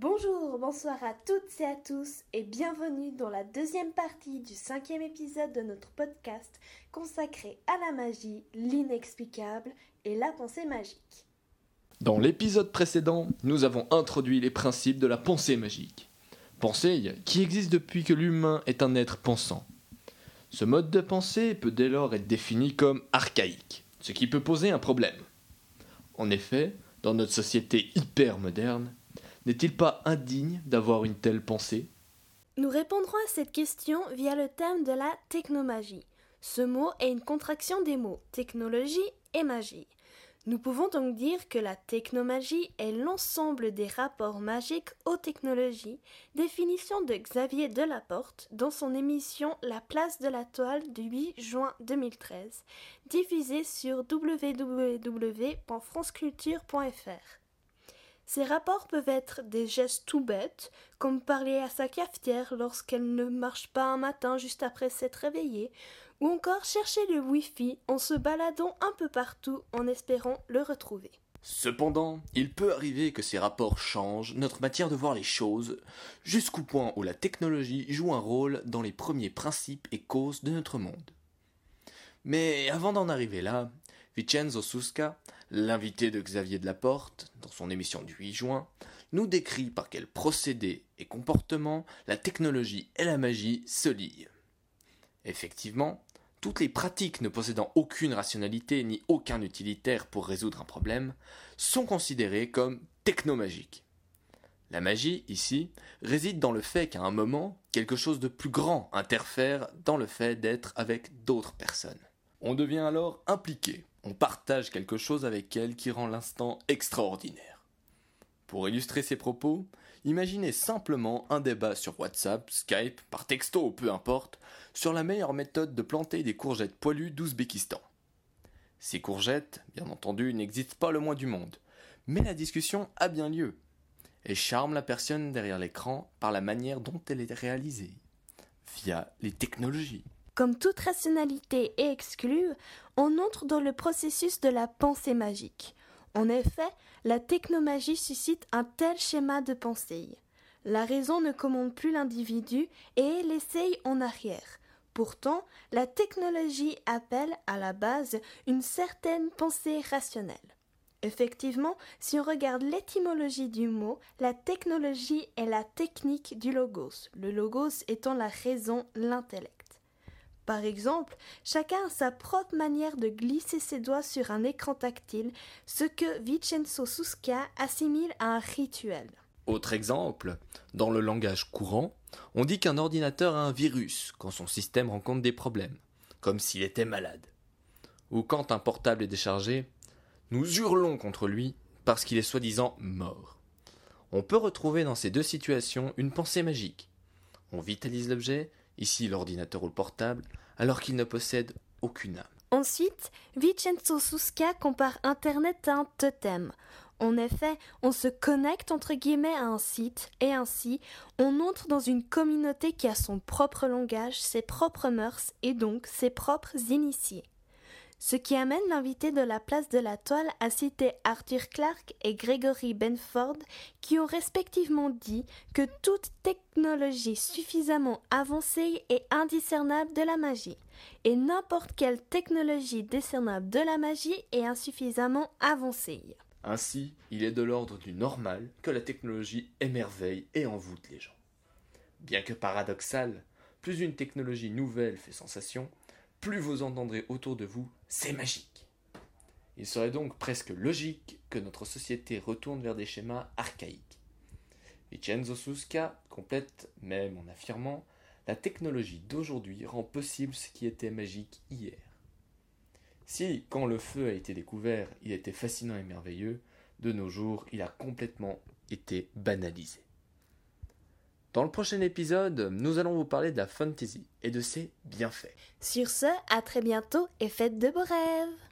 Bonjour, bonsoir à toutes et à tous et bienvenue dans la deuxième partie du cinquième épisode de notre podcast consacré à la magie, l'inexplicable et la pensée magique. Dans l'épisode précédent, nous avons introduit les principes de la pensée magique. Pensée qui existe depuis que l'humain est un être pensant. Ce mode de pensée peut dès lors être défini comme archaïque, ce qui peut poser un problème. En effet, dans notre société hyper moderne, n'est-il pas indigne d'avoir une telle pensée? Nous répondrons à cette question via le thème de la technomagie. Ce mot est une contraction des mots technologie et magie. Nous pouvons donc dire que la technomagie est l'ensemble des rapports magiques aux technologies, définition de Xavier Delaporte dans son émission La place de la toile du 8 juin 2013, diffusée sur www.franceculture.fr. Ces rapports peuvent être des gestes tout bêtes, comme parler à sa cafetière lorsqu'elle ne marche pas un matin juste après s'être réveillée, ou encore chercher le Wi-Fi en se baladant un peu partout en espérant le retrouver. Cependant, il peut arriver que ces rapports changent notre matière de voir les choses, jusqu'au point où la technologie joue un rôle dans les premiers principes et causes de notre monde. Mais avant d'en arriver là, Vincenzo Susca, l'invité de Xavier de Laporte, dans son émission du 8 juin, nous décrit par quels procédés et comportements la technologie et la magie se lient. Effectivement, toutes les pratiques ne possédant aucune rationalité ni aucun utilitaire pour résoudre un problème sont considérées comme technomagiques. La magie, ici, réside dans le fait qu'à un moment, quelque chose de plus grand interfère dans le fait d'être avec d'autres personnes. On devient alors impliqué, on partage quelque chose avec elle qui rend l'instant extraordinaire. Pour illustrer ces propos, imaginez simplement un débat sur WhatsApp, Skype, par texto ou peu importe, sur la meilleure méthode de planter des courgettes poilues d'Ouzbékistan. Ces courgettes, bien entendu, n'existent pas le moins du monde, mais la discussion a bien lieu, et charme la personne derrière l'écran par la manière dont elle est réalisée, via les technologies. Comme toute rationalité est exclue, on entre dans le processus de la pensée magique. En effet, la technomagie suscite un tel schéma de pensée. La raison ne commande plus l'individu et laissée en arrière. Pourtant, la technologie appelle à la base une certaine pensée rationnelle. Effectivement, si on regarde l'étymologie du mot, la technologie est la technique du logos, le logos étant la raison, l'intellect. Par exemple, chacun a sa propre manière de glisser ses doigts sur un écran tactile, ce que Vincenzo Susca assimile à un rituel. Autre exemple, dans le langage courant, on dit qu'un ordinateur a un virus quand son système rencontre des problèmes, comme s'il était malade. Ou quand un portable est déchargé, nous hurlons contre lui parce qu'il est soi-disant mort. On peut retrouver dans ces deux situations une pensée magique. On vitalise l'objet, ici l'ordinateur ou le portable, alors qu'il ne possède aucune âme. Ensuite, Vincenzo Susca compare Internet à un totem. En effet, on se connecte entre guillemets à un site et ainsi on entre dans une communauté qui a son propre langage, ses propres mœurs et donc ses propres initiés. Ce qui amène l'invité de la place de la toile à citer Arthur Clarke et Gregory Benford qui ont respectivement dit que toute technologie suffisamment avancée est indiscernable de la magie et n'importe quelle technologie discernable de la magie est insuffisamment avancée. Ainsi, il est de l'ordre du normal que la technologie émerveille et envoûte les gens. Bien que paradoxal, plus une technologie nouvelle fait sensation, plus vous entendrez autour de vous, c'est magique. Il serait donc presque logique que notre société retourne vers des schémas archaïques. Vincenzo Susca complète même en affirmant La technologie d'aujourd'hui rend possible ce qui était magique hier. Si, quand le feu a été découvert, il était fascinant et merveilleux, de nos jours, il a complètement été banalisé. Dans le prochain épisode, nous allons vous parler de la fantasy et de ses bienfaits. Sur ce, à très bientôt et faites de beaux rêves